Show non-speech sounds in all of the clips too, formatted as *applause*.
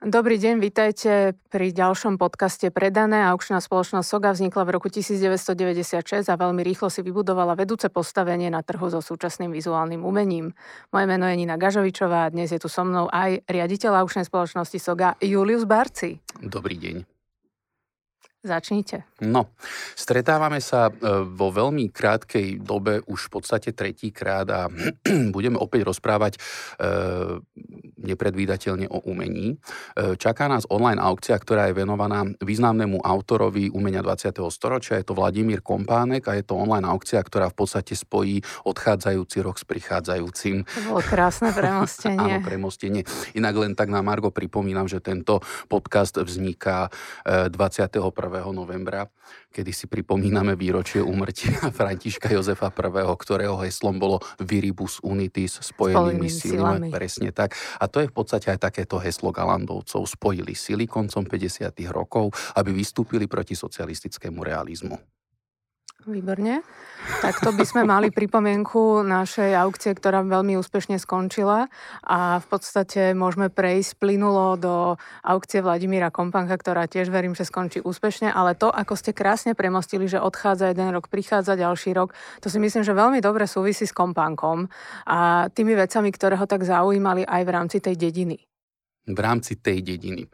Dobrý deň, vítajte pri ďalšom podcaste Predané. Aukčná spoločnosť Soga vznikla v roku 1996 a veľmi rýchlo si vybudovala vedúce postavenie na trhu so súčasným vizuálnym umením. Moje meno je Nina Gažovičová a dnes je tu so mnou aj riaditeľ aukčnej spoločnosti Soga Julius Barci. Dobrý deň. Začnite. No, stretávame sa e, vo veľmi krátkej dobe, už v podstate tretíkrát a *clears throat* budeme opäť rozprávať e, nepredvídateľne o umení. E, čaká nás online aukcia, ktorá je venovaná významnému autorovi umenia 20. storočia. Je to Vladimír Kompánek a je to online aukcia, ktorá v podstate spojí odchádzajúci rok s prichádzajúcim. To bolo krásne premostenie. *laughs* Áno, premostenie. Inak len tak na Margo pripomínam, že tento podcast vzniká 21 novembra, kedy si pripomíname výročie úmrtia *laughs* Františka Jozefa I., ktorého heslom bolo Viribus Unitis, spojenými silami. Presne tak. A to je v podstate aj takéto heslo Galandovcov. Spojili sily koncom 50. rokov, aby vystúpili proti socialistickému realizmu. Výborne. Tak to by sme mali pripomienku našej aukcie, ktorá veľmi úspešne skončila a v podstate môžeme prejsť plynulo do aukcie Vladimíra Kompanka, ktorá tiež verím, že skončí úspešne, ale to, ako ste krásne premostili, že odchádza jeden rok, prichádza ďalší rok, to si myslím, že veľmi dobre súvisí s Kompankom a tými vecami, ktoré ho tak zaujímali aj v rámci tej dediny v rámci tej dediny.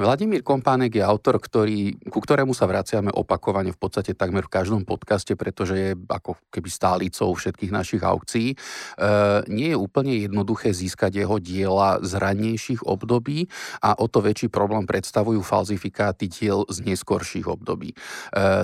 Vladimír Kompánek je autor, ktorý, ku ktorému sa vraciame opakovane v podstate takmer v každom podcaste, pretože je ako keby stálicou všetkých našich aukcií. E, nie je úplne jednoduché získať jeho diela z rannejších období a o to väčší problém predstavujú falzifikáty diel z neskorších období. E,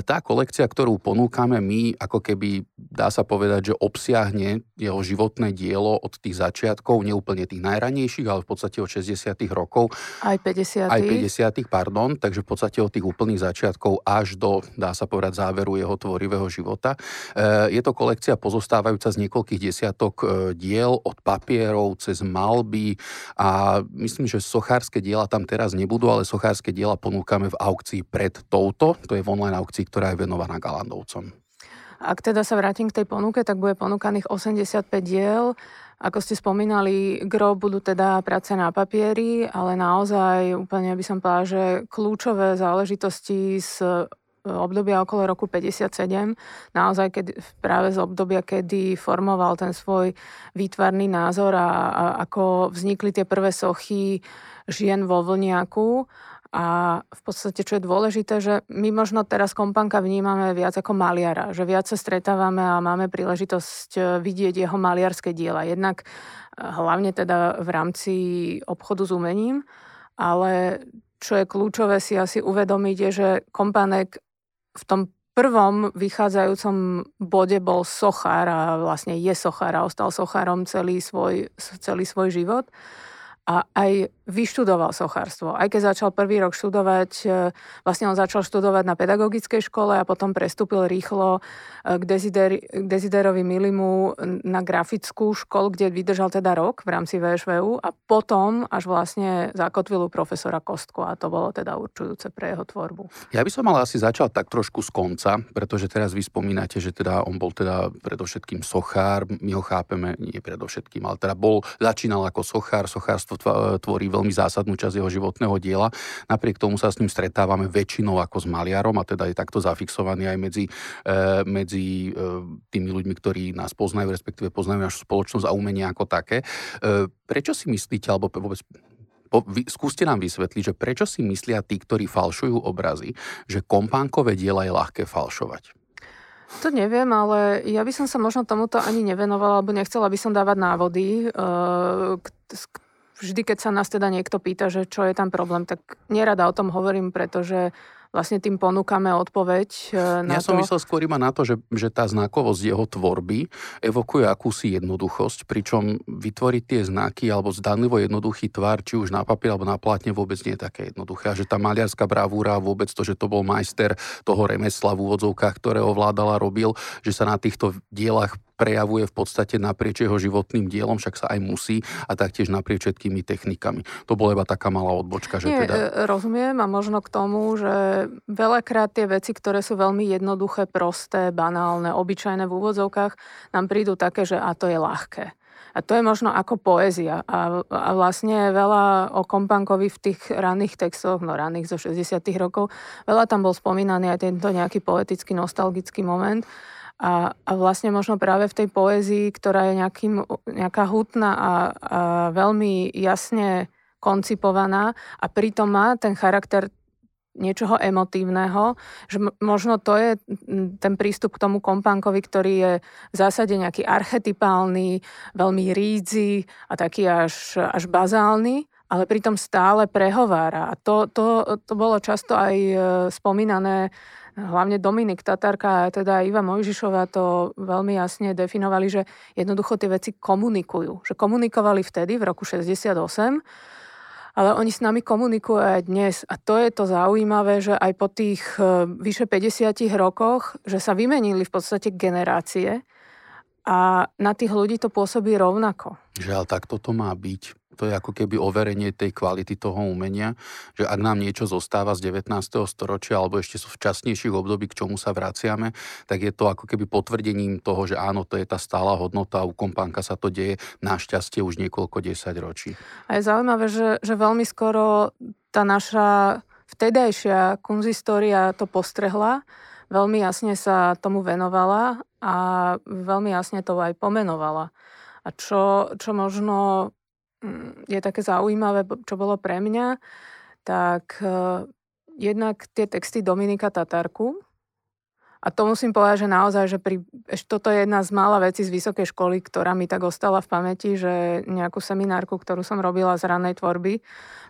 tá kolekcia, ktorú ponúkame my, ako keby dá sa povedať, že obsiahne jeho životné dielo od tých začiatkov, neúplne tých najranejších, ale v podstate od 60 rokov. Aj 50 Aj 50 pardon, takže v podstate od tých úplných začiatkov až do, dá sa povedať, záveru jeho tvorivého života. E, je to kolekcia pozostávajúca z niekoľkých desiatok e, diel od papierov cez malby a myslím, že sochárske diela tam teraz nebudú, ale sochárske diela ponúkame v aukcii pred touto. To je v online aukcii, ktorá je venovaná Galandovcom. Ak teda sa vrátim k tej ponuke, tak bude ponúkaných 85 diel. Ako ste spomínali, gro budú teda práce na papieri, ale naozaj úplne by som povedala, že kľúčové záležitosti z e, obdobia okolo roku 57, naozaj keď, práve z obdobia, kedy formoval ten svoj výtvarný názor a, a ako vznikli tie prvé sochy žien vo vlniaku a v podstate, čo je dôležité, že my možno teraz kompanka vnímame viac ako maliara, že viac sa stretávame a máme príležitosť e, vidieť jeho maliarské diela. Jednak e, hlavne teda v rámci obchodu s umením, ale čo je kľúčové si asi uvedomiť, je, že kompanek v tom prvom vychádzajúcom bode bol sochár a vlastne je sochár a ostal sochárom celý svoj, celý svoj život a aj vyštudoval sochárstvo. Aj keď začal prvý rok študovať, e, vlastne on začal študovať na pedagogickej škole a potom prestúpil rýchlo e, k, Desider, k Desiderovi Milimu na grafickú školu, kde vydržal teda rok v rámci VŠVU a potom až vlastne zakotvil u profesora Kostko a to bolo teda určujúce pre jeho tvorbu. Ja by som ale asi začal tak trošku z konca, pretože teraz vy spomínate, že teda on bol teda predovšetkým sochár, my ho chápeme nie predovšetkým, ale teda bol, začínal ako sochár, sochárstvo tvorí veľmi zásadnú časť jeho životného diela. Napriek tomu sa s ním stretávame väčšinou ako s maliarom a teda je takto zafixovaný aj medzi, e, medzi e, tými ľuďmi, ktorí nás poznajú, respektíve poznajú našu spoločnosť a umenie ako také. E, prečo si myslíte, alebo vôbec po, vy, skúste nám vysvetliť, že prečo si myslia tí, ktorí falšujú obrazy, že kompánkové diela je ľahké falšovať? To neviem, ale ja by som sa možno tomuto ani nevenovala, alebo nechcela by som dávať návody, uh, vždy, keď sa nás teda niekto pýta, že čo je tam problém, tak nerada o tom hovorím, pretože vlastne tým ponúkame odpoveď e, na Ja som to. myslel skôr iba na to, že, že tá znakovosť jeho tvorby evokuje akúsi jednoduchosť, pričom vytvoriť tie znaky alebo zdanlivo jednoduchý tvar, či už na papier alebo na plátne vôbec nie je také jednoduché. A že tá maliarská bravúra, vôbec to, že to bol majster toho remesla v úvodzovkách, ktoré ovládal a robil, že sa na týchto dielach prejavuje v podstate naprieč jeho životným dielom, však sa aj musí a taktiež naprieč všetkými technikami. To bola iba taká malá odbočka. Že Nie, teda... E, rozumiem a možno k tomu, že veľakrát tie veci, ktoré sú veľmi jednoduché, prosté, banálne, obyčajné v úvodzovkách, nám prídu také, že a to je ľahké. A to je možno ako poézia. A, a vlastne veľa o Kompankovi v tých ranných textoch, no ranných zo 60 rokov, veľa tam bol spomínaný aj tento nejaký poetický, nostalgický moment. A, a vlastne možno práve v tej poézii, ktorá je nejakým, nejaká hutná a, a veľmi jasne koncipovaná a pritom má ten charakter niečoho emotívneho, že možno to je ten prístup k tomu kompánkovi, ktorý je v zásade nejaký archetypálny, veľmi rídzy a taký až, až bazálny, ale pritom stále prehovára. A to, to, to bolo často aj e, spomínané hlavne Dominik Tatarka a teda Iva Mojžišová to veľmi jasne definovali, že jednoducho tie veci komunikujú. Že komunikovali vtedy, v roku 68, ale oni s nami komunikujú aj dnes. A to je to zaujímavé, že aj po tých e, vyše 50 rokoch, že sa vymenili v podstate generácie a na tých ľudí to pôsobí rovnako. Že ale takto to má byť. To je ako keby overenie tej kvality toho umenia, že ak nám niečo zostáva z 19. storočia alebo ešte sú v časnejších období, k čomu sa vraciame, tak je to ako keby potvrdením toho, že áno, to je tá stála hodnota u kompánka sa to deje našťastie už niekoľko desať ročí. A je zaujímavé, že, že veľmi skoro tá naša vtedajšia kunzistória to postrehla, veľmi jasne sa tomu venovala a veľmi jasne to aj pomenovala. A čo, čo možno mm, je také zaujímavé, čo bolo pre mňa, tak uh, jednak tie texty Dominika Tatarku, a to musím povedať, že naozaj, že pri, ešte toto je jedna z mála vecí z vysokej školy, ktorá mi tak ostala v pamäti, že nejakú seminárku, ktorú som robila z ranej tvorby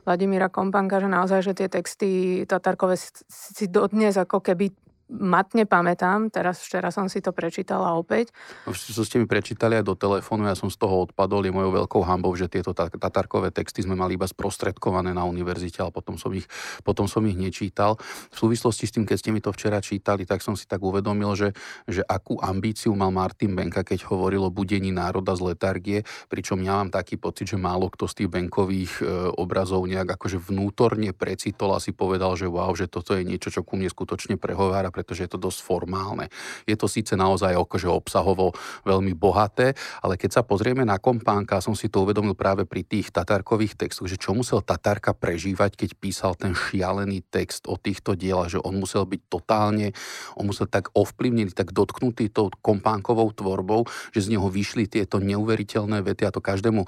Vladimíra Kompanka, že naozaj, že tie texty Tatarkové si dodnes ako keby matne pamätám, teraz včera som si to prečítala opäť. No, čo ste mi prečítali aj do telefónu, ja som z toho odpadol, je mojou veľkou hambou, že tieto tatarkové texty sme mali iba sprostredkované na univerzite, ale potom som ich, potom som ich nečítal. V súvislosti s tým, keď ste mi to včera čítali, tak som si tak uvedomil, že, že akú ambíciu mal Martin Benka, keď hovoril o budení národa z letargie, pričom ja mám taký pocit, že málo kto z tých Benkových e, obrazov nejak akože vnútorne precitol a si povedal, že wow, že toto je niečo, čo ku mne skutočne prehovára pretože je to dosť formálne. Je to síce naozaj akože obsahovo veľmi bohaté, ale keď sa pozrieme na kompánka, som si to uvedomil práve pri tých tatarkových textoch, že čo musel Tatarka prežívať, keď písal ten šialený text o týchto dielach, že on musel byť totálne, on musel tak ovplyvnený, tak dotknutý tou kompánkovou tvorbou, že z neho vyšli tieto neuveriteľné vety a to každému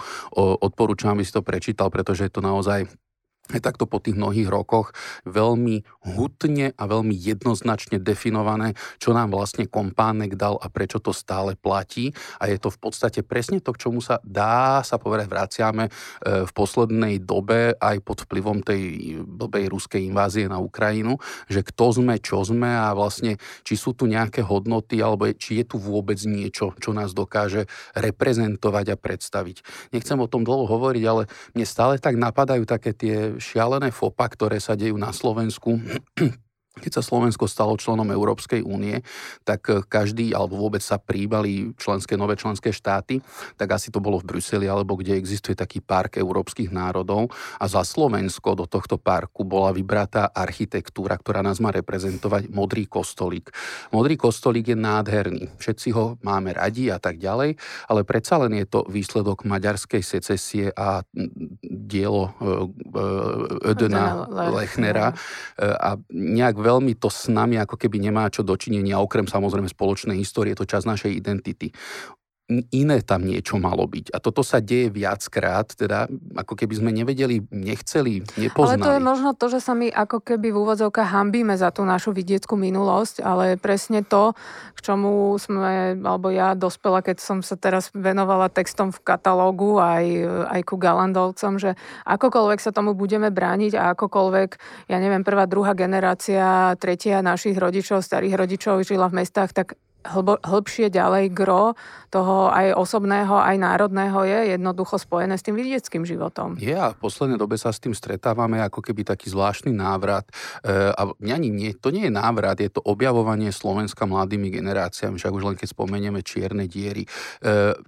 odporúčam, aby si to prečítal, pretože je to naozaj je takto po tých mnohých rokoch veľmi hutne a veľmi jednoznačne definované, čo nám vlastne kompánek dal a prečo to stále platí. A je to v podstate presne to, k čomu sa dá sa povedať vraciame e, v poslednej dobe aj pod vplyvom tej blbej ruskej invázie na Ukrajinu, že kto sme, čo sme a vlastne či sú tu nejaké hodnoty alebo či je tu vôbec niečo, čo nás dokáže reprezentovať a predstaviť. Nechcem o tom dlho hovoriť, ale mne stále tak napadajú také tie šialené fopa, ktoré sa dejú na Slovensku keď sa Slovensko stalo členom Európskej únie, tak eh, každý, alebo vôbec sa príbali členské, nové členské štáty, tak asi to bolo v Bruseli, alebo kde existuje taký park európskych národov. A za Slovensko do tohto parku bola vybratá architektúra, ktorá nás má reprezentovať modrý kostolík. Modrý kostolík je nádherný, všetci ho máme radi a tak ďalej, ale predsa len je to výsledok maďarskej secesie a dielo Ödena Lechnera. A nejak veľmi to s nami ako keby nemá čo dočinenia, okrem samozrejme spoločnej histórie, je to čas našej identity iné tam niečo malo byť. A toto sa deje viackrát, teda ako keby sme nevedeli, nechceli, nepoznali. Ale to je možno to, že sa my ako keby v úvodzovkách hambíme za tú našu vidieckú minulosť, ale presne to, k čomu sme, alebo ja dospela, keď som sa teraz venovala textom v katalógu aj, aj ku Galandovcom, že akokoľvek sa tomu budeme brániť a akokoľvek, ja neviem, prvá, druhá generácia, tretia našich rodičov, starých rodičov žila v mestách, tak hlbo, hlbšie ďalej gro toho aj osobného, aj národného je jednoducho spojené s tým vidieckým životom. Je a v poslednej dobe sa s tým stretávame ako keby taký zvláštny návrat. E, a ani nie, to nie je návrat, je to objavovanie Slovenska mladými generáciami, však už len keď spomenieme čierne diery. E,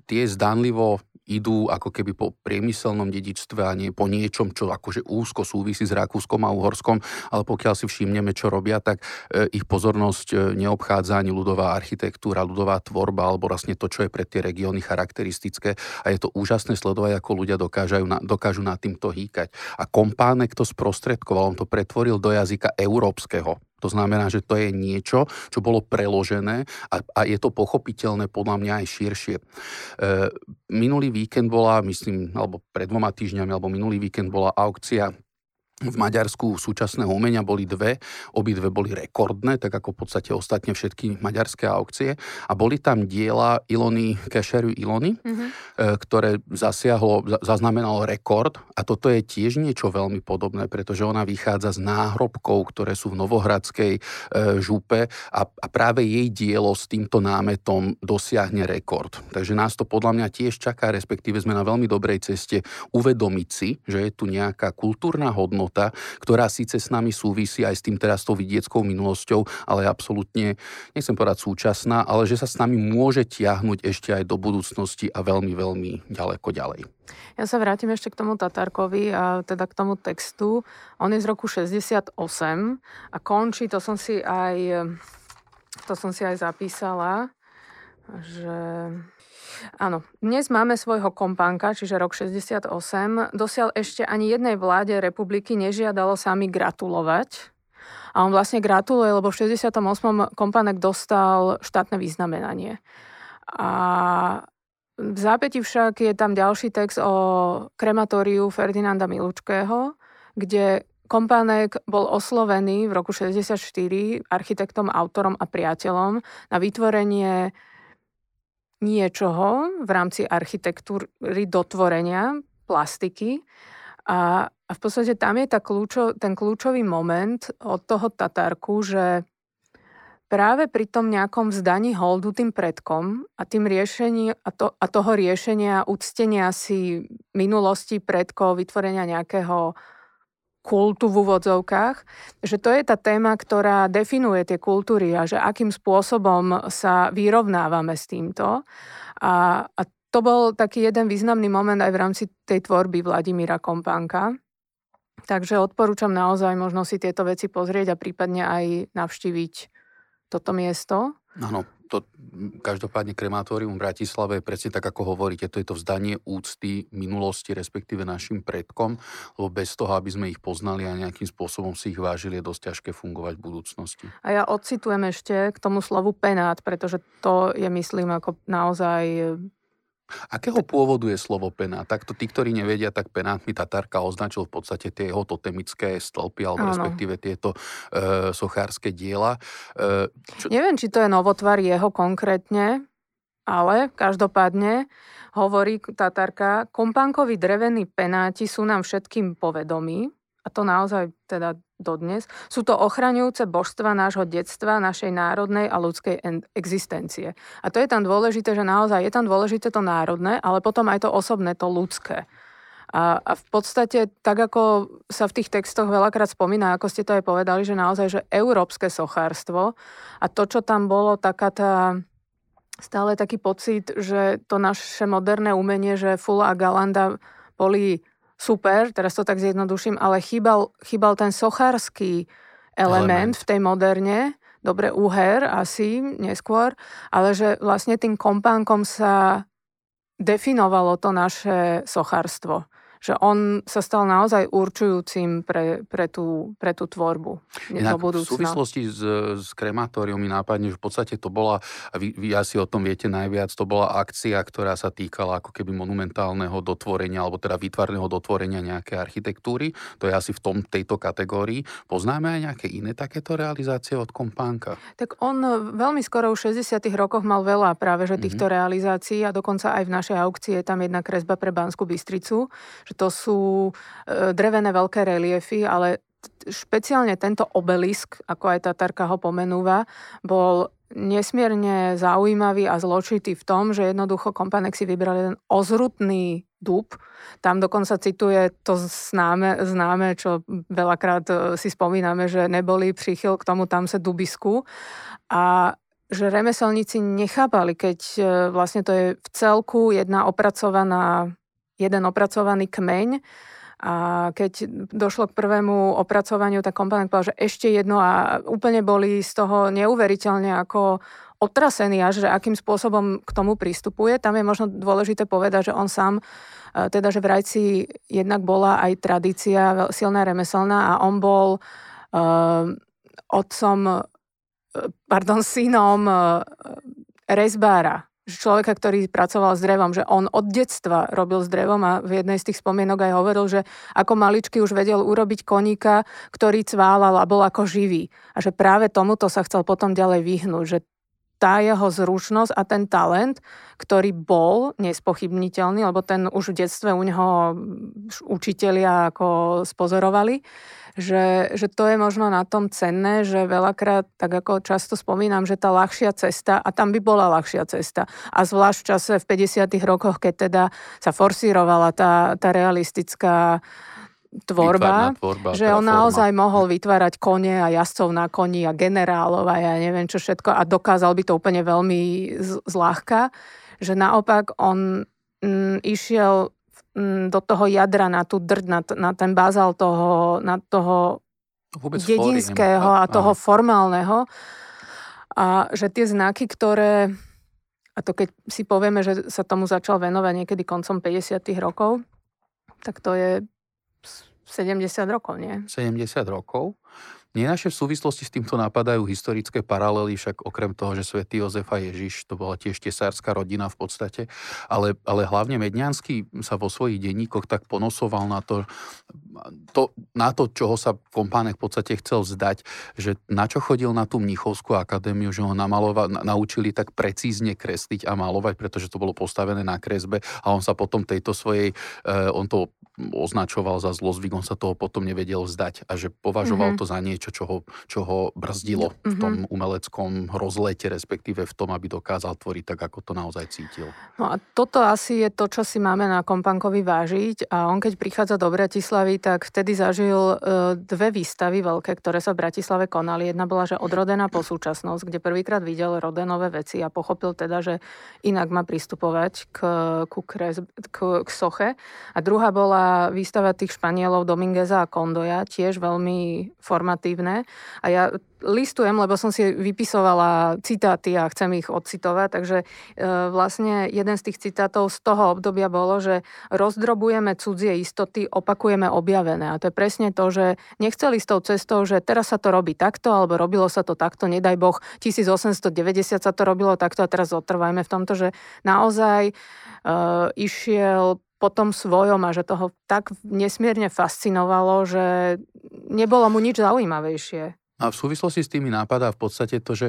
tie zdanlivo idú ako keby po priemyselnom dedičstve a nie po niečom, čo akože úzko súvisí s Rakúskom a Uhorskom, ale pokiaľ si všimneme, čo robia, tak e, ich pozornosť e, neobchádza ani ľudová architektúra, ľudová tvorba alebo vlastne to, čo je pre tie regióny charakteristické a je to úžasné sledovať, ako ľudia dokážu, dokážu nad týmto hýkať. A kompánek to sprostredkoval, on to pretvoril do jazyka európskeho. To znamená, že to je niečo, čo bolo preložené a, a je to pochopiteľné podľa mňa aj širšie. E, minulý víkend bola, myslím, alebo pred dvoma týždňami, alebo minulý víkend bola aukcia v Maďarsku súčasného umenia boli dve, obidve boli rekordné, tak ako v podstate ostatne všetky maďarské aukcie. A boli tam diela Ilony, Kešeru Ilony, mm-hmm. ktoré zasiahlo, zaznamenalo rekord. A toto je tiež niečo veľmi podobné, pretože ona vychádza z náhrobkov, ktoré sú v Novohradskej e, župe a, a práve jej dielo s týmto námetom dosiahne rekord. Takže nás to podľa mňa tiež čaká, respektíve sme na veľmi dobrej ceste uvedomiť si, že je tu nejaká kultúrna hodnota, hodnota, ktorá síce s nami súvisí aj s tým teraz tou vidieckou minulosťou, ale absolútne, nechcem povedať súčasná, ale že sa s nami môže tiahnuť ešte aj do budúcnosti a veľmi, veľmi ďaleko ďalej. Ja sa vrátim ešte k tomu Tatarkovi a teda k tomu textu. On je z roku 68 a končí, to som si aj, to som si aj zapísala, že Áno, dnes máme svojho kompánka, čiže rok 68. Dosiaľ ešte ani jednej vláde republiky nežiadalo sami gratulovať. A on vlastne gratuluje, lebo v 68. kompánek dostal štátne významenanie. A v zápäti však je tam ďalší text o krematóriu Ferdinanda Milučkého, kde Kompánek bol oslovený v roku 64 architektom, autorom a priateľom na vytvorenie niečoho v rámci architektúry dotvorenia plastiky. A, a v podstate tam je tá kľúčo, ten kľúčový moment od toho Tatárku, že práve pri tom nejakom vzdaní holdu tým predkom a tým riešení a, to, a toho riešenia, uctenia si minulosti predkov, vytvorenia nejakého kultu v úvodzovkách, že to je tá téma, ktorá definuje tie kultúry a že akým spôsobom sa vyrovnávame s týmto. A, a to bol taký jeden významný moment aj v rámci tej tvorby Vladimíra Kompánka. Takže odporúčam naozaj možno si tieto veci pozrieť a prípadne aj navštíviť toto miesto. Áno, to každopádne krematórium v Bratislave je presne tak, ako hovoríte, to je to vzdanie úcty minulosti, respektíve našim predkom, lebo bez toho, aby sme ich poznali a nejakým spôsobom si ich vážili, je dosť ťažké fungovať v budúcnosti. A ja odcitujem ešte k tomu slovu penát, pretože to je, myslím, ako naozaj Akého pôvodu je slovo penát? Takto tí, ktorí nevedia, tak penátmi Tatárka označil v podstate tie jeho totemické stĺpy, alebo Áno. respektíve tieto e, sochárske diela. E, čo... Neviem, či to je novotvar jeho konkrétne, ale každopádne hovorí Tatárka, kompánkovi drevení penáti sú nám všetkým povedomí, a to naozaj teda dodnes, sú to ochraňujúce božstva nášho detstva, našej národnej a ľudskej existencie. A to je tam dôležité, že naozaj je tam dôležité to národné, ale potom aj to osobné, to ľudské. A, a v podstate, tak ako sa v tých textoch veľakrát spomína, ako ste to aj povedali, že naozaj, že európske sochárstvo a to, čo tam bolo, taká tá stále taký pocit, že to naše moderné umenie, že Fula a Galanda boli super, teraz to tak zjednoduším, ale chýbal, chýbal ten sochársky element, element v tej moderne, dobre úher asi neskôr, ale že vlastne tým kompánkom sa definovalo to naše sochárstvo že on sa stal naozaj určujúcim pre, pre, tú, pre tú tvorbu Inak v súvislosti s, s krematóriom mi nápadne, že v podstate to bola, a vy, vy asi o tom viete najviac, to bola akcia, ktorá sa týkala ako keby monumentálneho dotvorenia, alebo teda výtvarného dotvorenia nejakej architektúry. To je asi v tom, tejto kategórii. Poznáme aj nejaké iné takéto realizácie od Kompánka? Tak on veľmi skoro v 60 rokoch mal veľa práve že týchto mm-hmm. realizácií a dokonca aj v našej aukcii je tam jedna kresba pre Banskú Bystricu, to sú e, drevené veľké reliefy, ale špeciálne tento obelisk, ako aj Tatarka ho pomenúva, bol nesmierne zaujímavý a zločitý v tom, že jednoducho Kompanek si vybral jeden ozrutný dub. Tam dokonca cituje to známe, známe, čo veľakrát e, si spomíname, že neboli príchyl k tomu tam sa dubisku. A že remeselníci nechápali, keď e, vlastne to je v celku jedna opracovaná, jeden opracovaný kmeň a keď došlo k prvému opracovaniu, tak komponent povedal, že ešte jedno a úplne boli z toho neuveriteľne ako otrasení až, že akým spôsobom k tomu pristupuje. Tam je možno dôležité povedať, že on sám, e, teda že v Rajci jednak bola aj tradícia silná remeselná a on bol uh, otcom pardon, synom e, rezbára, človeka, ktorý pracoval s drevom, že on od detstva robil s drevom a v jednej z tých spomienok aj hovoril, že ako maličky už vedel urobiť koníka, ktorý cválal a bol ako živý. A že práve tomuto sa chcel potom ďalej vyhnúť, že tá jeho zručnosť a ten talent, ktorý bol nespochybniteľný, lebo ten už v detstve u neho učitelia ako spozorovali, že, že to je možno na tom cenné, že veľakrát, tak ako často spomínam, že tá ľahšia cesta, a tam by bola ľahšia cesta, a zvlášť v čase v 50. rokoch, keď teda sa forsírovala tá, tá realistická tvorba, tvorba že on forma. naozaj mohol vytvárať kone a jazdcov na koni a generálov a ja neviem čo všetko a dokázal by to úplne veľmi zľahka, že naopak on mm, išiel Mm, do toho jadra, na tú drť, na, na ten bazál toho, na toho Vôbec dedinského a, a toho formálneho. A že tie znaky, ktoré, a to keď si povieme, že sa tomu začal venovať niekedy koncom 50 rokov, tak to je 70 rokov, nie? 70 rokov. Nie naše v súvislosti s týmto napadajú historické paralely, však okrem toho, že svätý Jozef a Ježiš, to bola tiež tesárska rodina v podstate, ale, ale hlavne Medňanský sa vo svojich denníkoch tak ponosoval na to, to, na to, čoho sa kompánek v podstate chcel zdať, že na čo chodil na tú Mnichovskú akadémiu, že ho namalova, naučili tak precízne kresliť a malovať, pretože to bolo postavené na kresbe a on sa potom tejto svojej, eh, on to označoval za zlozvyk, on sa toho potom nevedel vzdať a že považoval mm-hmm. to za niečo, čo ho, čo ho brzdilo mm-hmm. v tom mhm. umeleckom rozlete, respektíve v tom, aby dokázal tvoriť tak, ako to naozaj cítil. No a toto asi je to, čo si máme na Kompankovi vážiť a on keď prichádza do Bratislavy, tak vtedy zažil e, dve výstavy veľké, ktoré sa v Bratislave konali. Jedna bola, že odrodená po súčasnosť, kde prvýkrát videl rodenové veci a pochopil teda, že inak má pristupovať k, ku kres, k, k soche. A druhá bola výstava tých Španielov Domingueza a Kondoja, tiež veľmi formatívne. A ja listujem, lebo som si vypisovala citáty a chcem ich odcitovať, takže e, vlastne jeden z tých citátov z toho obdobia bolo, že rozdrobujeme cudzie istoty, opakujeme objavené. A to je presne to, že nechceli s tou cestou, že teraz sa to robí takto, alebo robilo sa to takto, nedaj Boh, 1890 sa to robilo takto a teraz otrvajme v tomto, že naozaj e, išiel po tom svojom a že toho tak nesmierne fascinovalo, že nebolo mu nič zaujímavejšie. A v súvislosti s tými nápadá v podstate to, že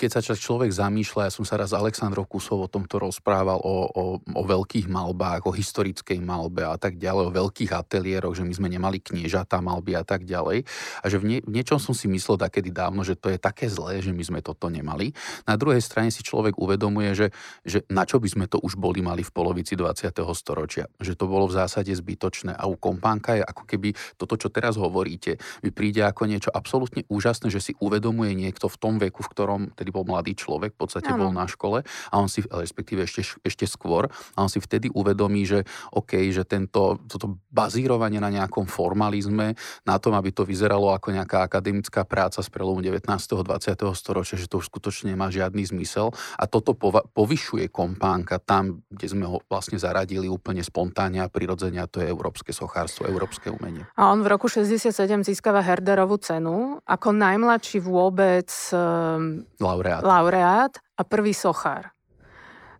keď sa človek zamýšľa, ja som sa raz s Aleksandrou Kusov o tomto rozprával, o, o, o veľkých malbách, o historickej malbe a tak ďalej, o veľkých ateliéroch, že my sme nemali kniežatá malby a tak ďalej. A že v, nie, v niečom som si myslel takedy dávno, že to je také zlé, že my sme toto nemali. Na druhej strane si človek uvedomuje, že, že na čo by sme to už boli mali v polovici 20. storočia. Že to bolo v zásade zbytočné. A u kompánka je ako keby toto, čo teraz hovoríte, mi príde ako niečo absolútne úžasné, že si uvedomuje niekto v tom veku, v ktorom tedy bol mladý človek, v podstate ano. bol na škole a on si, respektíve ešte, ešte skôr, a on si vtedy uvedomí, že OK, že tento, toto bazírovanie na nejakom formalizme, na tom, aby to vyzeralo ako nejaká akademická práca z prelomu 19. 20. storočia, že to už skutočne nemá žiadny zmysel a toto pova- povyšuje kompánka tam, kde sme ho vlastne zaradili úplne spontánne a prirodzene a to je európske sochárstvo, európske umenie. A on v roku 67 získava Herderovú cenu ako najmladší vôbec um, laureát. laureát a prvý sochár.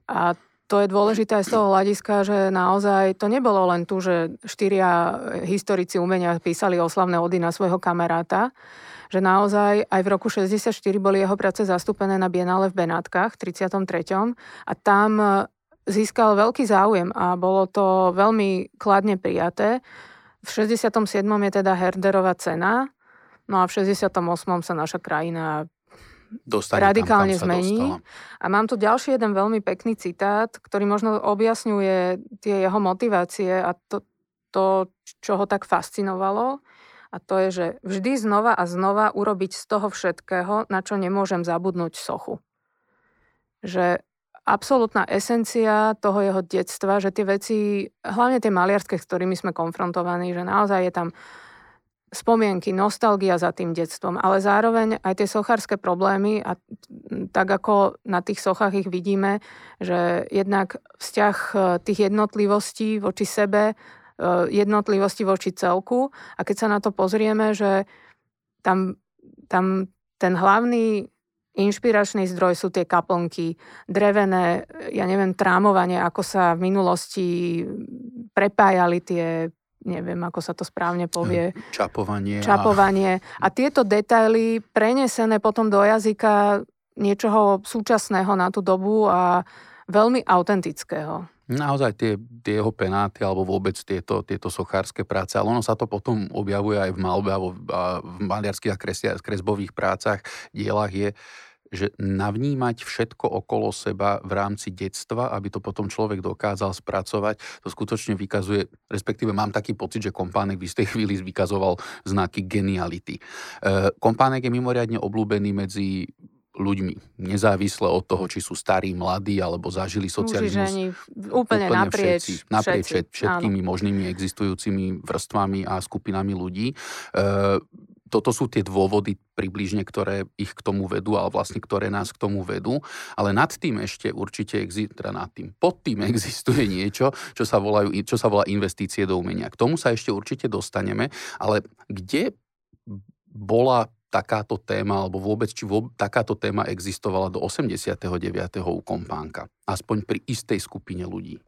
A to je dôležité aj z toho hľadiska, že naozaj to nebolo len tu, že štyria historici umenia písali oslavné ody na svojho kamaráta, že naozaj aj v roku 64 boli jeho práce zastúpené na Bienále v Benátkach v 33. a tam získal veľký záujem a bolo to veľmi kladne prijaté. V 67. je teda Herderová cena, No a v 68. sa naša krajina Dostane radikálne tam, zmení. Dostala. A mám tu ďalší jeden veľmi pekný citát, ktorý možno objasňuje tie jeho motivácie a to, to, čo ho tak fascinovalo. A to je, že vždy znova a znova urobiť z toho všetkého, na čo nemôžem zabudnúť sochu. že absolútna esencia toho jeho detstva, že tie veci, hlavne tie maliarské, s ktorými sme konfrontovaní, že naozaj je tam spomienky, nostalgia za tým detstvom, ale zároveň aj tie sochárske problémy a tak ako na tých sochách ich vidíme, že jednak vzťah e, tých jednotlivostí voči sebe, e, jednotlivosti voči celku. A keď sa na to pozrieme, že tam, tam ten hlavný inšpiračný zdroj sú tie kaplnky, drevené, ja neviem, trámovanie, ako sa v minulosti prepájali tie neviem, ako sa to správne povie. *laughs* Čapovanie. Čapovanie. A, tieto detaily prenesené potom do jazyka niečoho súčasného na tú dobu a veľmi autentického. Naozaj tie, tie jeho penáty alebo vôbec tieto, tieto sochárske práce, ale ono sa to potom objavuje aj v malbe alebo v maliarských a kresbových prácach, dielach je, že navnímať všetko okolo seba v rámci detstva, aby to potom človek dokázal spracovať, to skutočne vykazuje, respektíve mám taký pocit, že kompánek v istej *laughs* chvíli vykazoval znaky geniality. E, kompánek je mimoriadne oblúbený medzi ľuďmi, nezávisle od toho, či sú starí, mladí, alebo zažili socializmus. Muži, úplne, úplne naprieč. Všetci, naprieč všetci, všetkými áno. možnými existujúcimi vrstvami a skupinami ľudí. E, toto sú tie dôvody približne, ktoré ich k tomu vedú, ale vlastne ktoré nás k tomu vedú. Ale nad tým ešte určite existuje, teda nad tým, pod tým *laughs* existuje niečo, čo sa, volajú, čo sa volá investície do umenia. K tomu sa ešte určite dostaneme, ale kde bola takáto téma, alebo vôbec, či vôbec, takáto téma existovala do 89. u Kompánka. Aspoň pri istej skupine ľudí.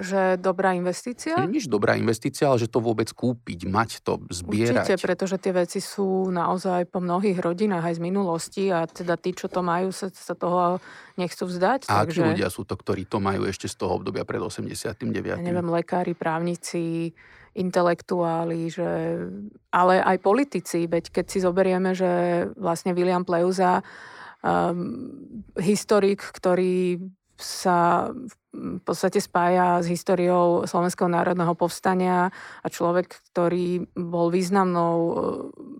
Že dobrá investícia? Nie nič dobrá investícia, ale že to vôbec kúpiť, mať to, zbierať. Určite, pretože tie veci sú naozaj po mnohých rodinách aj z minulosti a teda tí, čo to majú, sa, sa toho nechcú vzdať. A takže... ľudia sú to, ktorí to majú ešte z toho obdobia pred 89. Ja neviem, lekári, právnici, intelektuáli, že, ale aj politici, veď keď si zoberieme, že vlastne William Pleuza, um, historik, ktorý sa v podstate spája s históriou Slovenského národného povstania a človek, ktorý bol významnou e,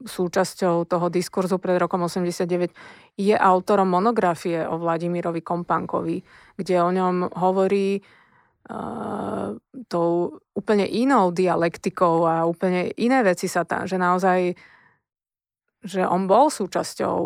súčasťou toho diskurzu pred rokom 89, je autorom monografie o Vladimirovi Kompankovi, kde o ňom hovorí uh, tou úplne inou dialektikou a úplne iné veci sa tam, že naozaj že on bol súčasťou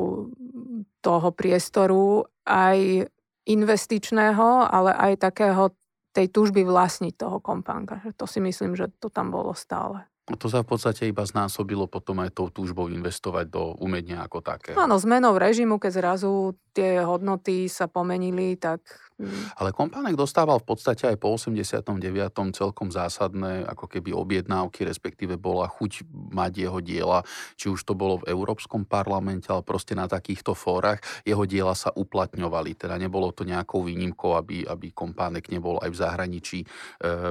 toho priestoru aj investičného, ale aj takého tej túžby vlastniť toho kompánka. To si myslím, že to tam bolo stále. To sa v podstate iba znásobilo potom aj tou túžbou investovať do umenia ako také. Áno, zmenou režimu, keď zrazu tie hodnoty sa pomenili, tak Mm. Ale Kompánek dostával v podstate aj po 89. celkom zásadné ako keby objednávky, respektíve bola chuť mať jeho diela, či už to bolo v Európskom parlamente, ale proste na takýchto fórach jeho diela sa uplatňovali. Teda nebolo to nejakou výnimkou, aby, aby Kompánek nebol aj v zahraničí e,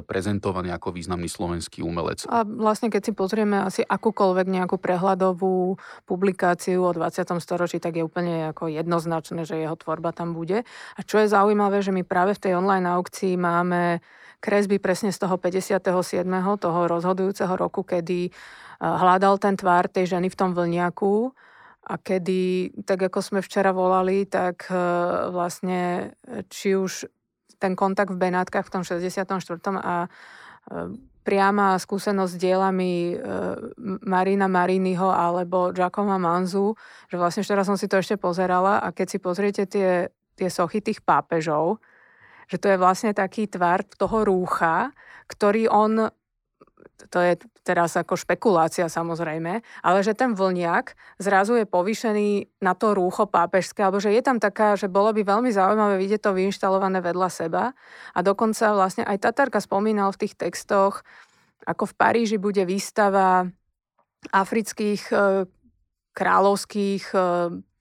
prezentovaný ako významný slovenský umelec. A vlastne keď si pozrieme asi akúkoľvek nejakú prehľadovú publikáciu o 20. storočí, tak je úplne ako jednoznačné, že jeho tvorba tam bude. A čo je zaujímavé, že my práve v tej online aukcii máme kresby presne z toho 57. toho rozhodujúceho roku, kedy eh, hľadal ten tvár tej ženy v tom vlniaku a kedy, tak ako sme včera volali, tak eh, vlastne či už ten kontakt v Benátkach v tom 64. a eh, priama skúsenosť s dielami Marina Mariniho alebo Giacomo Manzu, že vlastne včera som si to ešte pozerala a keď si pozriete tie tie sochy tých pápežov, že to je vlastne taký tvar toho rúcha, ktorý on, to je teraz ako špekulácia samozrejme, ale že ten vlniak zrazu je povýšený na to rúcho pápežské, alebo že je tam taká, že bolo by veľmi zaujímavé vidieť to vyinštalované vedľa seba. A dokonca vlastne aj Tatarka spomínal v tých textoch, ako v Paríži bude výstava afrických e, kráľovských e,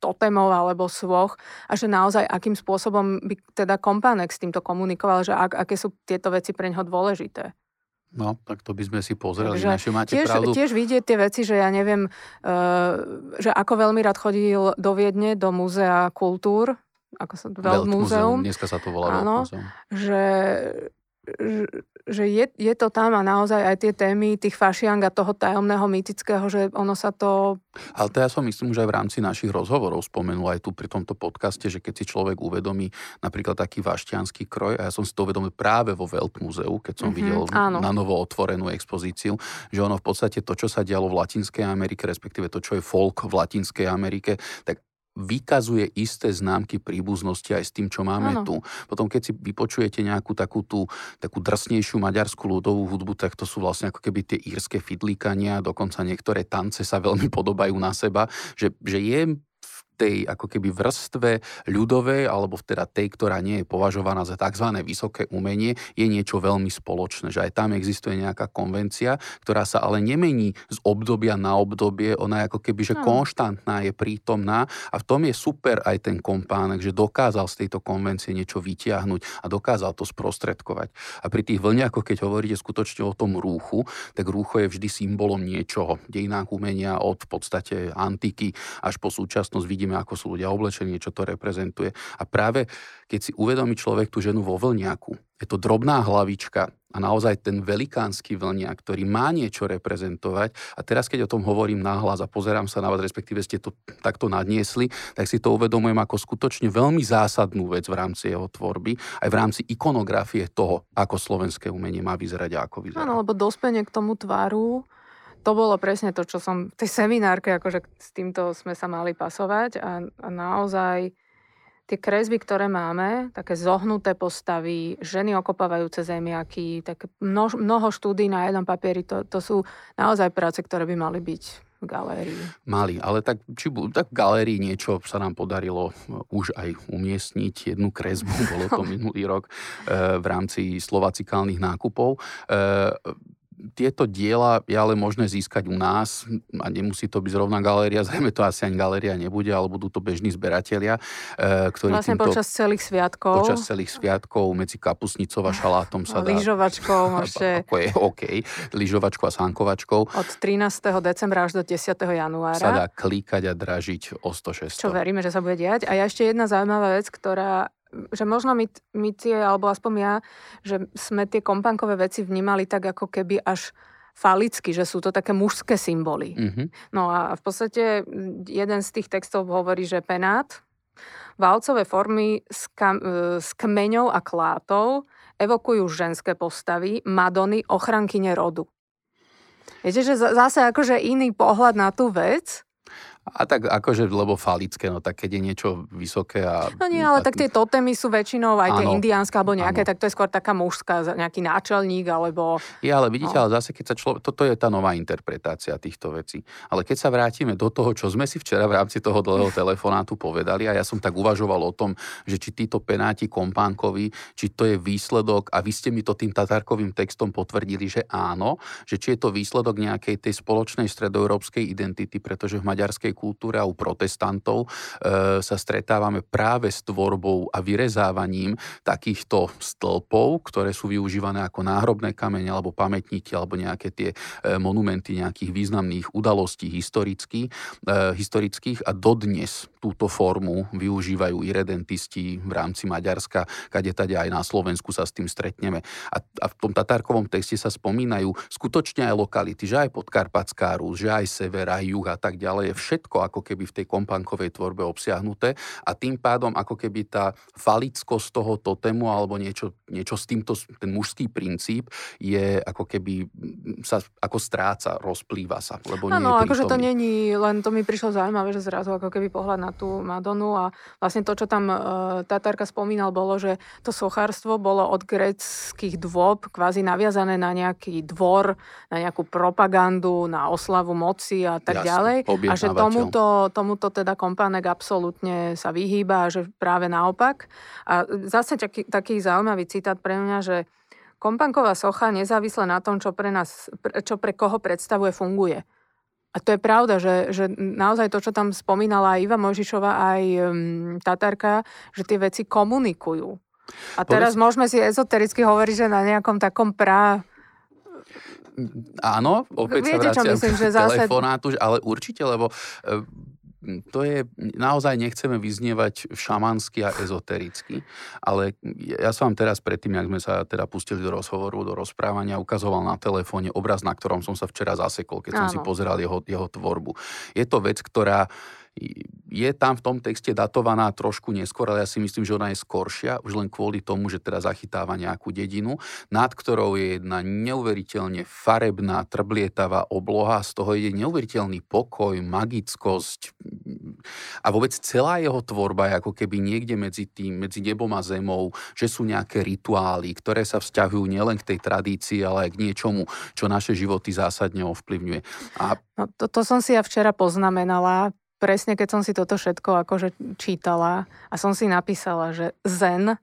totemov alebo svoch a že naozaj akým spôsobom by teda kompánek s týmto komunikoval, že ak, aké sú tieto veci pre neho dôležité. No, tak to by sme si pozreli, Takže máte tiež, pravdu. Tiež vidieť tie veci, že ja neviem, uh, že ako veľmi rád chodil do Viedne, do Múzea kultúr, ako sa to Weltmuseum. Dneska sa to volá Áno, že že je, je to tam a naozaj aj tie témy tých fašiang a toho tajomného mytického, že ono sa to... Ale to ja som myslím, že aj v rámci našich rozhovorov spomenul aj tu pri tomto podcaste, že keď si človek uvedomí napríklad taký vaštianský kroj, a ja som si to uvedomil práve vo Weltmuzeu, keď som mm-hmm, videl áno. na novo otvorenú expozíciu, že ono v podstate to, čo sa dialo v Latinskej Amerike, respektíve to, čo je folk v Latinskej Amerike, tak vykazuje isté známky príbuznosti aj s tým, čo máme ano. tu. Potom, keď si vypočujete nejakú takú tú takú drsnejšiu maďarskú ľudovú hudbu, tak to sú vlastne ako keby tie írske fidlíkania, dokonca niektoré tance sa veľmi *laughs* podobajú na seba, že, že je tej ako keby vrstve ľudovej, alebo teda tej, ktorá nie je považovaná za tzv. vysoké umenie, je niečo veľmi spoločné. Že aj tam existuje nejaká konvencia, ktorá sa ale nemení z obdobia na obdobie, ona je ako keby že no. konštantná, je prítomná a v tom je super aj ten kompánek, že dokázal z tejto konvencie niečo vytiahnuť a dokázal to sprostredkovať. A pri tých vlniakoch, keď hovoríte skutočne o tom rúchu, tak rúcho je vždy symbolom niečoho. Dejinách umenia od v podstate antiky až po súčasnosť vidíme vidíme, ako sú ľudia oblečení, čo to reprezentuje. A práve keď si uvedomí človek tú ženu vo vlniaku, je to drobná hlavička a naozaj ten velikánsky vlniak, ktorý má niečo reprezentovať. A teraz, keď o tom hovorím nahlas a pozerám sa na vás, respektíve ste to takto nadniesli, tak si to uvedomujem ako skutočne veľmi zásadnú vec v rámci jeho tvorby, aj v rámci ikonografie toho, ako slovenské umenie má vyzerať a ako vyzerá. Áno, lebo dospenie k tomu tvaru to bolo presne to, čo som v tej seminárke, akože s týmto sme sa mali pasovať a, a naozaj tie kresby, ktoré máme, také zohnuté postavy, ženy okopávajúce zemiaky, tak množ, mnoho štúdí na jednom papieri, to, to sú naozaj práce, ktoré by mali byť v galérii. Mali, ale tak, či, tak v galérii niečo sa nám podarilo už aj umiestniť, jednu kresbu, *laughs* bolo to *laughs* minulý rok e, v rámci slovacikálnych nákupov. Tieto diela je ale možné získať u nás a nemusí to byť zrovna galéria, *laughs* zrejme to asi ani galéria nebude, ale budú to bežní zberatelia, e, ktorí Vlastne týmto, počas celých sviatkov. Počas celých sviatkov medzi kapusnicou a šalátom sa *laughs* dá... Lyžovačkou *laughs* môžete... Ako je, OK. Lyžovačkou a sánkovačkou. Od 13. decembra až do 10. januára. Sa dá klíkať a dražiť o 106. Čo veríme, že sa bude diať. A ešte jedna zaujímavá vec, ktorá že možno my, my tie, alebo aspoň ja, že sme tie kompankové veci vnímali tak ako keby až falicky, že sú to také mužské symboly. Mm-hmm. No a v podstate jeden z tých textov hovorí, že penát, válcové formy s, kam, e, s kmeňou a klátou evokujú ženské postavy, Madony, ochrankyne rodu. Viete, že zase akože iný pohľad na tú vec, a tak akože, lebo falické, no tak keď je niečo vysoké a... No nie, ale tak, tak tie totémy sú väčšinou aj áno, tie indiánske alebo nejaké, áno. tak to je skôr taká mužská, nejaký náčelník alebo... Je, ale vidíte, no. ale zase keď sa človek... Toto je tá nová interpretácia týchto vecí. Ale keď sa vrátime do toho, čo sme si včera v rámci toho dlhého *laughs* telefonátu povedali a ja som tak uvažoval o tom, že či títo penáti kompánkovi, či to je výsledok a vy ste mi to tým tatárkovým textom potvrdili, že áno, že či je to výsledok nejakej tej spoločnej stredoeurópskej identity, pretože v maďarskej kresťanskej kultúre a u protestantov e, sa stretávame práve s tvorbou a vyrezávaním takýchto stĺpov, ktoré sú využívané ako náhrobné kamene alebo pamätníky alebo nejaké tie e, monumenty nejakých významných udalostí historických, e, historických a dodnes túto formu využívajú irredentisti v rámci Maďarska, kade tade aj na Slovensku sa s tým stretneme. A, a v tom tatárkovom texte sa spomínajú skutočne aj lokality, že aj Podkarpatská Rus, že aj sever, aj juh a tak ďalej. Všetko všetko ako keby v tej kompankovej tvorbe obsiahnuté a tým pádom ako keby tá falickosť toho totému alebo niečo, niečo s týmto, ten mužský princíp je ako keby sa ako stráca, rozplýva sa. Lebo Áno, akože to není, len to mi prišlo zaujímavé, že zrazu ako keby pohľad na tú Madonu a vlastne to, čo tam e, Tatárka spomínal, bolo, že to sochárstvo bolo od greckých dôb kvázi naviazané na nejaký dvor, na nejakú propagandu, na oslavu moci a tak Jasne, ďalej. A že to tomuto, tomuto teda kompánek absolútne sa vyhýba, že práve naopak. A zase taký, taký zaujímavý citát pre mňa, že kompánková socha nezávisle na tom, čo pre, nás, čo pre koho predstavuje, funguje. A to je pravda, že, že naozaj to, čo tam spomínala aj Iva Možišová, aj um, Tatarka, že tie veci komunikujú. A teraz Povedz... môžeme si ezotericky hovoriť, že na nejakom takom pra Áno, opäť Viete, sa vraciam myslím, že zase... telefonátu, ale určite, lebo e, to je, naozaj nechceme vyznievať šamansky a ezotericky, ale ja som vám teraz predtým, ak sme sa teda pustili do rozhovoru, do rozprávania, ukazoval na telefóne obraz, na ktorom som sa včera zasekol, keď Áno. som si pozeral jeho, jeho tvorbu. Je to vec, ktorá je tam v tom texte datovaná trošku neskôr, ale ja si myslím, že ona je skoršia, už len kvôli tomu, že teda zachytáva nejakú dedinu, nad ktorou je jedna neuveriteľne farebná, trblietavá obloha, z toho je neuveriteľný pokoj, magickosť a vôbec celá jeho tvorba je ako keby niekde medzi tým, medzi nebom a zemou, že sú nejaké rituály, ktoré sa vzťahujú nielen k tej tradícii, ale aj k niečomu, čo naše životy zásadne ovplyvňuje. A... No, to, to som si ja včera poznamenala, presne keď som si toto všetko akože čítala a som si napísala, že zen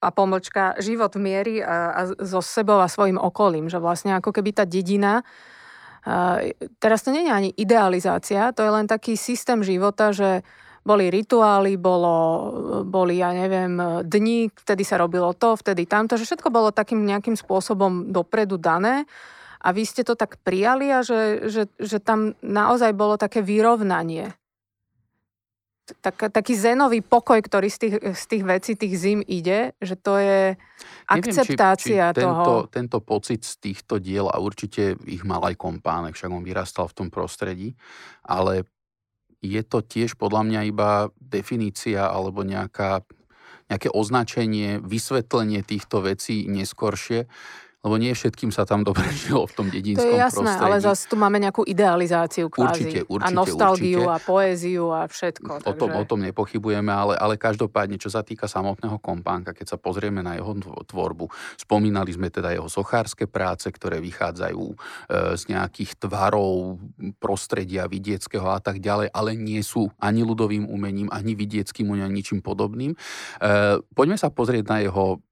a pomočka život miery a, a so sebou a svojim okolím, že vlastne ako keby tá dedina Uh, teraz to nie je ani idealizácia, to je len taký systém života, že boli rituály, bolo, boli, ja neviem, dni, vtedy sa robilo to, vtedy tamto, že všetko bolo takým nejakým spôsobom dopredu dané a vy ste to tak prijali a že, že, že tam naozaj bolo také vyrovnanie tak, taký zenový pokoj, ktorý z tých, z tých vecí, tých zim ide, že to je akceptácia Neviem, či, či toho. Tento, tento pocit z týchto diel, a určite ich mal aj kompánek, však on vyrastal v tom prostredí, ale je to tiež podľa mňa iba definícia alebo nejaká, nejaké označenie, vysvetlenie týchto vecí neskoršie, lebo nie všetkým sa tam dobre *laughs* žilo v tom dedinskom To je jasné, prostredí. ale zase tu máme nejakú idealizáciu kvázi. Určite, určite, A nostalgiu určite. a poéziu a všetko. O tom, o tom nepochybujeme, ale, ale každopádne, čo sa týka samotného kompánka, keď sa pozrieme na jeho tvorbu, spomínali sme teda jeho sochárske práce, ktoré vychádzajú e, z nejakých tvarov prostredia vidieckého a tak ďalej, ale nie sú ani ľudovým umením, ani vidieckým ani ničím podobným. E, poďme sa pozrieť na jeho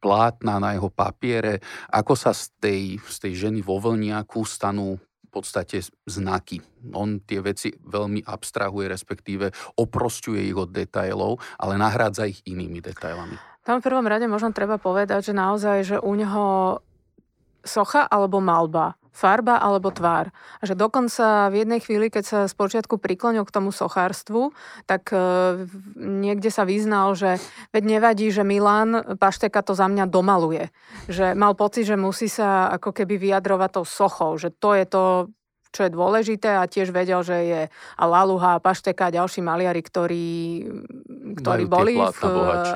plátna, na jeho papiere, ako sa z tej, z tej ženy vo vlniaku stanú v podstate znaky. On tie veci veľmi abstrahuje, respektíve oprosťuje ich od detailov, ale nahrádza ich inými detailami. Tam v prvom rade možno treba povedať, že naozaj, že u neho socha alebo malba farba alebo tvár. A že dokonca v jednej chvíli, keď sa spočiatku priklonil k tomu sochárstvu, tak e, niekde sa vyznal, že veď nevadí, že Milan Pašteka to za mňa domaluje. Že mal pocit, že musí sa ako keby vyjadrovať tou sochou, že to je to, čo je dôležité a tiež vedel, že je a Laluha a Pašteka a ďalší maliari, ktorí, ktorí boli v,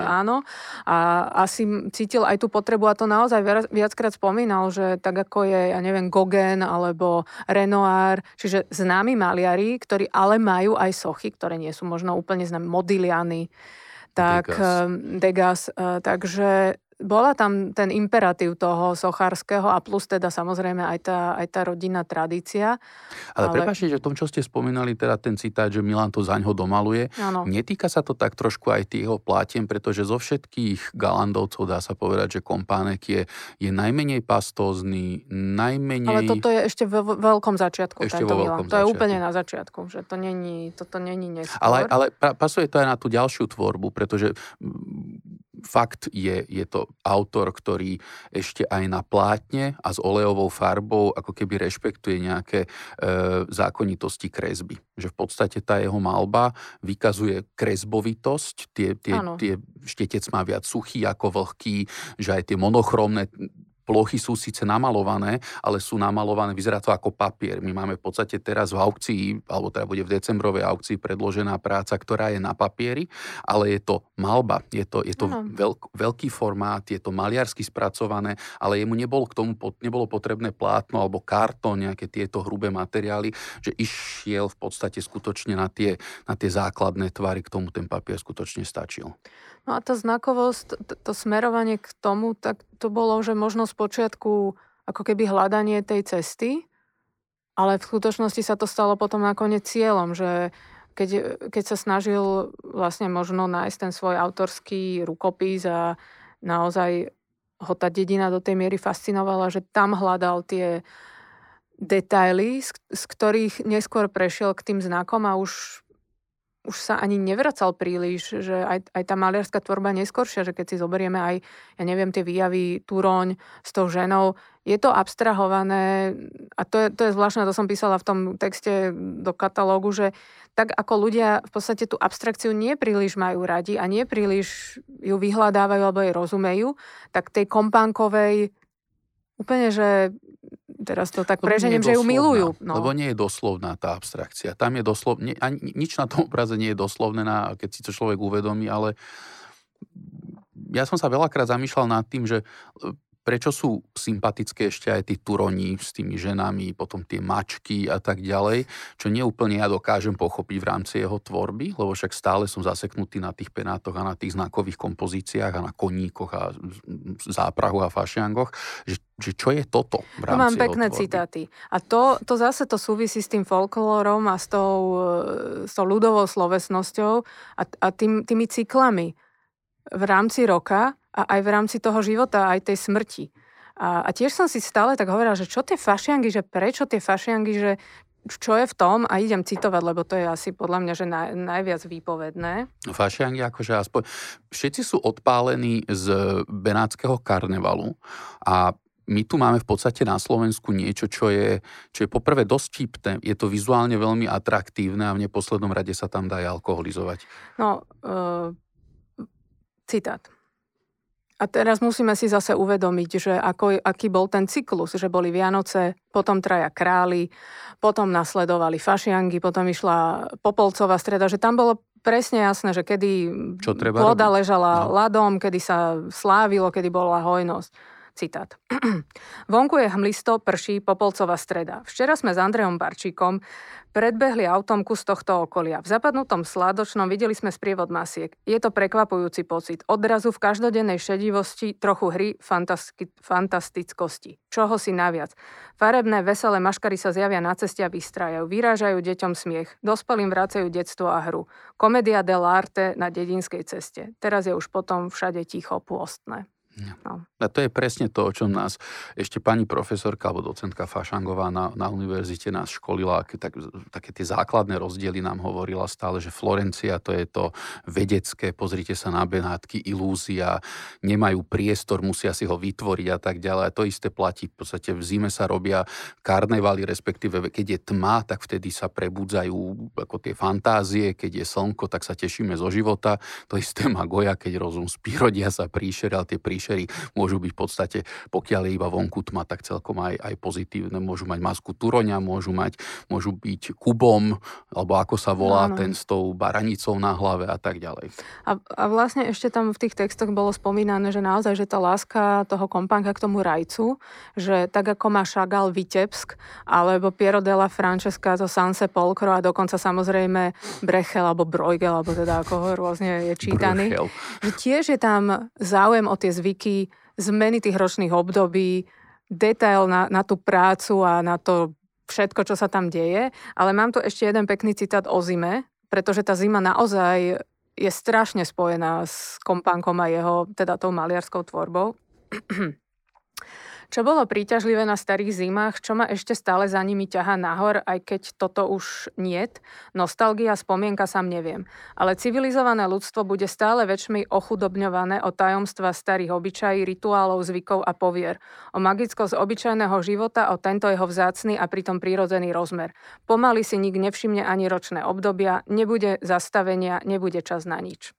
áno. A asi cítil aj tú potrebu a to naozaj viackrát spomínal, že tak ako je, ja neviem, Gauguin alebo Renoir, čiže známi maliari, ktorí ale majú aj sochy, ktoré nie sú možno úplne známe, Modigliany, tak Degas, Degas takže bola tam ten imperatív toho sochárskeho a plus teda samozrejme aj tá, aj tá rodinná tradícia. Ale, ale... prepáčte, že v tom, čo ste spomínali, teda ten citát, že Milan to zaňho domaluje, ano. netýka sa to tak trošku aj tých plátien, pretože zo všetkých galandovcov dá sa povedať, že kompánek je, je najmenej pastózny, najmenej... Ale toto je ešte v veľkom začiatku. Ešte vo veľkom Milan. To je úplne na začiatku, že to není, toto není neskôr. Ale, ale pasuje to aj na tú ďalšiu tvorbu, pretože fakt je, je to autor, ktorý ešte aj na plátne a s olejovou farbou ako keby rešpektuje nejaké e, zákonitosti kresby. Že v podstate tá jeho malba vykazuje kresbovitosť, tie, tie, tie štetec má viac suchý ako vlhký, že aj tie monochromné plochy sú síce namalované, ale sú namalované, vyzerá to ako papier. My máme v podstate teraz v aukcii, alebo teda bude v decembrovej aukcii predložená práca, ktorá je na papieri, ale je to malba, je to, je to veľk, veľký formát, je to maliarsky spracované, ale jemu nebol k tomu, nebolo potrebné plátno alebo kartón, nejaké tieto hrubé materiály, že išiel v podstate skutočne na tie, na tie základné tvary, k tomu ten papier skutočne stačil. No a tá znakovosť, to, to smerovanie k tomu, tak to bolo, že možno z počiatku ako keby hľadanie tej cesty, ale v skutočnosti sa to stalo potom nakoniec cieľom, že keď, keď sa snažil vlastne možno nájsť ten svoj autorský rukopis a naozaj ho tá dedina do tej miery fascinovala, že tam hľadal tie detaily, z, z ktorých neskôr prešiel k tým znakom a už už sa ani nevracal príliš, že aj, aj tá maliarská tvorba neskoršia, že keď si zoberieme aj, ja neviem, tie výjavy Turoň s tou ženou, je to abstrahované a to je, to je zvláštne, to som písala v tom texte do katalógu, že tak ako ľudia v podstate tú abstrakciu nie príliš majú radi a nie príliš ju vyhľadávajú alebo jej rozumejú, tak tej kompánkovej úplne, že teraz to tak preženiem, že ju milujú. No. Lebo nie je doslovná tá abstrakcia. Tam je doslovne, ani, nič na tom obraze nie je doslovné, keď si to človek uvedomí, ale ja som sa veľakrát zamýšľal nad tým, že prečo sú sympatické ešte aj tí turoní s tými ženami, potom tie mačky a tak ďalej, čo neúplne ja dokážem pochopiť v rámci jeho tvorby, lebo však stále som zaseknutý na tých penátoch a na tých znakových kompozíciách a na koníkoch a záprahu a fašiangoch, že, že čo je toto v rámci to mám pekné tvorby. citáty. A to, to zase to súvisí s tým folklórom a s tou, s tou ľudovou slovesnosťou a, a tým, tými cyklami v rámci roka, a aj v rámci toho života, aj tej smrti. A, a tiež som si stále tak hovorila, že čo tie fašiangy, že prečo tie fašiangy, že čo je v tom, a idem citovať, lebo to je asi podľa mňa, že naj, najviac výpovedné. Fašiangy akože aspoň, všetci sú odpálení z Benátskeho karnevalu a my tu máme v podstate na Slovensku niečo, čo je, čo je poprvé dosť čípne, je to vizuálne veľmi atraktívne a v neposlednom rade sa tam dá aj alkoholizovať. No, uh, citát. A teraz musíme si zase uvedomiť, že ako, aký bol ten cyklus, že boli Vianoce, potom traja králi, potom nasledovali fašiangy, potom išla Popolcová streda, že tam bolo presne jasné, že kedy Čo treba voda robiť? ležala no. ľadom, kedy sa slávilo, kedy bola hojnosť. Citát. *clears throat* Vonku je hmlisto, prší, Popolcová streda. Včera sme s Andreom Barčíkom predbehli autom kus tohto okolia. V zapadnutom sládočnom videli sme sprievod masiek. Je to prekvapujúci pocit. Odrazu v každodennej šedivosti, trochu hry, fantastickosti. fantastickosti. Čoho si naviac. Farebné, veselé maškary sa zjavia na ceste a vystrájajú. Vyrážajú deťom smiech. Dospelým vracajú detstvo a hru. Komédia dell'arte na dedinskej ceste. Teraz je už potom všade ticho pôstne. No. A to je presne to, o čom nás ešte pani profesorka alebo docentka Fašangová na, na univerzite nás školila, tak, také tie základné rozdiely nám hovorila stále, že Florencia to je to vedecké, pozrite sa na Benátky, ilúzia, nemajú priestor, musia si ho vytvoriť a tak ďalej. A to isté platí, v podstate v zime sa robia karnevaly, respektíve keď je tma, tak vtedy sa prebudzajú ako tie fantázie, keď je slnko, tak sa tešíme zo života. To isté má Goja, keď rozum spí, rodia sa príšery, ale tie príšery príšery môžu byť v podstate, pokiaľ je iba vonku tma, tak celkom aj, aj pozitívne. Môžu mať masku turoňa, môžu mať, môžu byť kubom, alebo ako sa volá no, ten s tou baranicou na hlave a tak ďalej. A, a vlastne ešte tam v tých textoch bolo spomínané, že naozaj, že tá láska toho kompánka k tomu rajcu, že tak ako má Šagal Vitebsk, alebo Piero della Francesca zo Sanse Polkro a dokonca samozrejme Brechel alebo Bruegel, alebo teda ako ho rôzne je čítaný. Bruchel. Že tiež je tam záujem o tie zvyky zvyky, zmeny tých ročných období, detail na, na tú prácu a na to všetko, čo sa tam deje. Ale mám tu ešte jeden pekný citát o zime, pretože tá zima naozaj je strašne spojená s kompánkom a jeho, teda tou maliarskou tvorbou. Čo bolo príťažlivé na starých zimách, čo ma ešte stále za nimi ťaha nahor, aj keď toto už niet, nostalgia, spomienka sam neviem. Ale civilizované ľudstvo bude stále väčšmi ochudobňované o tajomstva starých obyčají, rituálov, zvykov a povier. O magickosť obyčajného života, o tento jeho vzácny a pritom prírodzený rozmer. Pomaly si nik nevšimne ani ročné obdobia, nebude zastavenia, nebude čas na nič.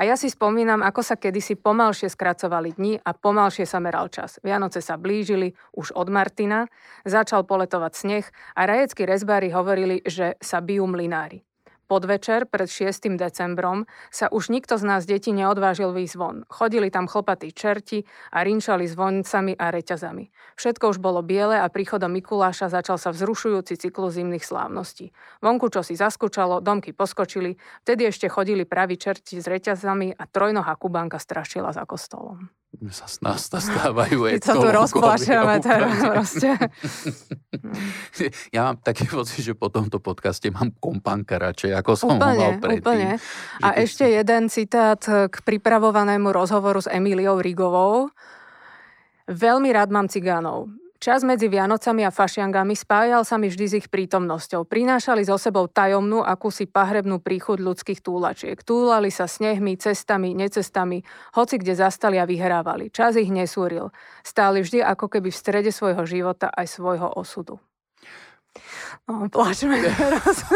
A ja si spomínam, ako sa kedysi pomalšie skracovali dni a pomalšie sa meral čas. Vianoce sa blížili už od Martina, začal poletovať sneh a rajeckí rezbári hovorili, že sa bijú mlinári podvečer pred 6. decembrom sa už nikto z nás detí neodvážil výjsť von. Chodili tam chlopatí čerti a rinčali zvoncami a reťazami. Všetko už bolo biele a príchodom Mikuláša začal sa vzrušujúci cyklus zimných slávností. Vonku čo si zaskúčalo, domky poskočili, vtedy ešte chodili praví čerti s reťazami a trojnohá kubánka strašila za kostolom sa nás nastávajú Keď sa tu rozplašeme teraz proste. *laughs* Ja mám taký pocit, že po tomto podcaste mám kompanka radšej, ako som úplne, ho mal predtým. Úplne. A ešte jeden citát k pripravovanému rozhovoru s Emíliou Rigovou. Veľmi rád mám cigánov. Čas medzi Vianocami a fašiangami spájal sa mi vždy s ich prítomnosťou. Prinášali so sebou tajomnú, akúsi pahrebnú príchod ľudských túlačiek. Túlali sa snehmi, cestami, necestami, hoci kde zastali a vyhrávali. Čas ich nesúril. Stáli vždy ako keby v strede svojho života aj svojho osudu. Pláčeme *laughs* teraz.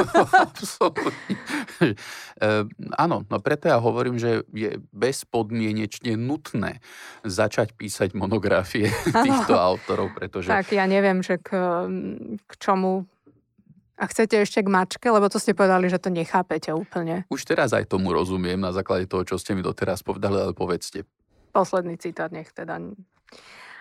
e, áno, no preto ja hovorím, že je bezpodmienečne nutné začať písať monografie *laughs* týchto autorov, pretože... Tak ja neviem, že k, k čomu a chcete ešte k mačke, lebo to ste povedali, že to nechápete úplne. Už teraz aj tomu rozumiem na základe toho, čo ste mi doteraz povedali, ale povedzte. Posledný citát nech teda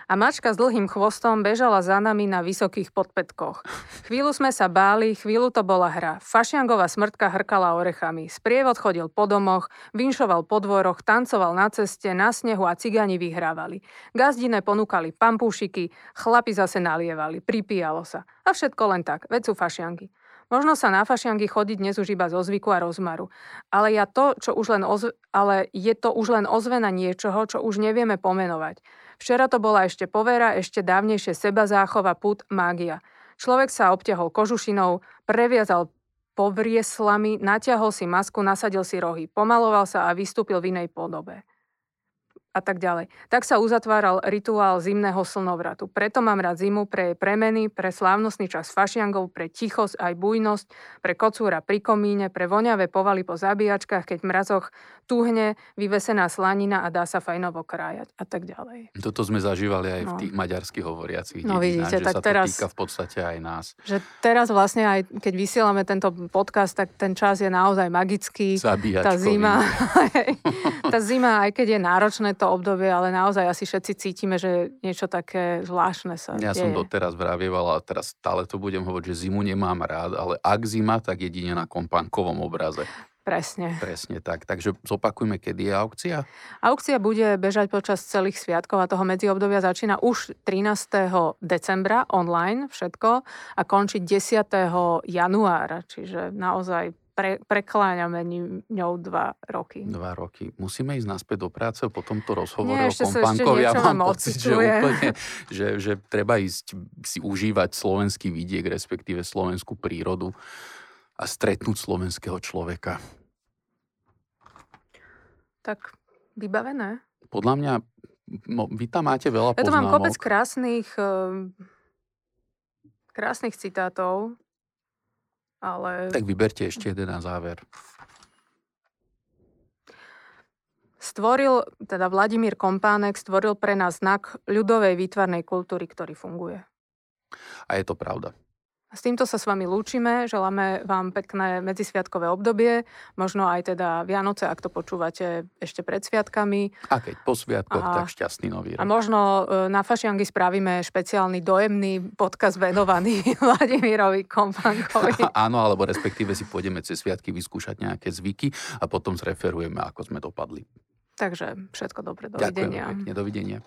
a mačka s dlhým chvostom bežala za nami na vysokých podpetkoch. Chvíľu sme sa báli, chvíľu to bola hra. Fašiangová smrtka hrkala orechami. Sprievod chodil po domoch, vinšoval po dvoroch, tancoval na ceste, na snehu a cigáni vyhrávali. Gazdine ponúkali pampúšiky, chlapi zase nalievali, pripíjalo sa. A všetko len tak, veď sú fašianky. Možno sa na fašiangy chodiť dnes už iba zo zvyku a rozmaru. Ale, ja to, čo už len ozve, ale je to už len ozvena niečoho, čo už nevieme pomenovať. Včera to bola ešte povera, ešte dávnejšie seba záchova, put, mágia. Človek sa obťahol kožušinou, previazal povrieslami, natiahol si masku, nasadil si rohy, pomaloval sa a vystúpil v inej podobe a tak ďalej. Tak sa uzatváral rituál zimného slnovratu. Preto mám rád zimu pre jej premeny, pre slávnostný čas fašiangov, pre tichosť aj bujnosť, pre kocúra pri komíne, pre voňavé povaly po zabíjačkách, keď v mrazoch tuhne vyvesená slanina a dá sa fajnovo krájať a tak ďalej. Toto sme zažívali aj no. v tých maďarských hovoriacich No vidíte, tak sa teraz, to týka v podstate aj nás. Že teraz vlastne aj keď vysielame tento podcast, tak ten čas je naozaj magický. Tá zima, *laughs* tá zima, aj keď je náročné to obdobie, ale naozaj asi všetci cítime, že niečo také zvláštne sa Ja deje. som doteraz vravieval a teraz stále to budem hovoriť, že zimu nemám rád, ale ak zima, tak jedine na kompánkovom obraze. Presne. Presne tak. Takže zopakujme, kedy je aukcia? Aukcia bude bežať počas celých sviatkov a toho medziobdobia začína už 13. decembra online všetko a končí 10. januára. Čiže naozaj pre, prekláňame ňou dva roky. Dva roky. Musíme ísť naspäť do práce po tomto rozhovore Nie, o kompánkovi. Ja mám pocit, že, úplne, že, že treba ísť si užívať slovenský vidiek, respektíve slovenskú prírodu a stretnúť slovenského človeka. Tak vybavené. Podľa mňa, no, vy tam máte veľa Ja tu mám kopec krásnych, ehm, krásnych citátov ale... Tak vyberte ešte jeden na záver. Stvoril, teda Vladimír Kompánek stvoril pre nás znak ľudovej výtvarnej kultúry, ktorý funguje. A je to pravda. S týmto sa s vami lúčime, želáme vám pekné medzisviatkové obdobie, možno aj teda Vianoce, ak to počúvate ešte pred sviatkami. A keď po sviatkoch, a, tak šťastný nový rok. A možno e, na Fašiangy spravíme špeciálny dojemný podcast venovaný *laughs* Vladimirovi Kompankovi. *laughs* Áno, alebo respektíve si pôjdeme cez sviatky vyskúšať nejaké zvyky a potom zreferujeme, ako sme dopadli. Takže všetko dobre, dovidenia. Ďakujem pekne, dovidenia.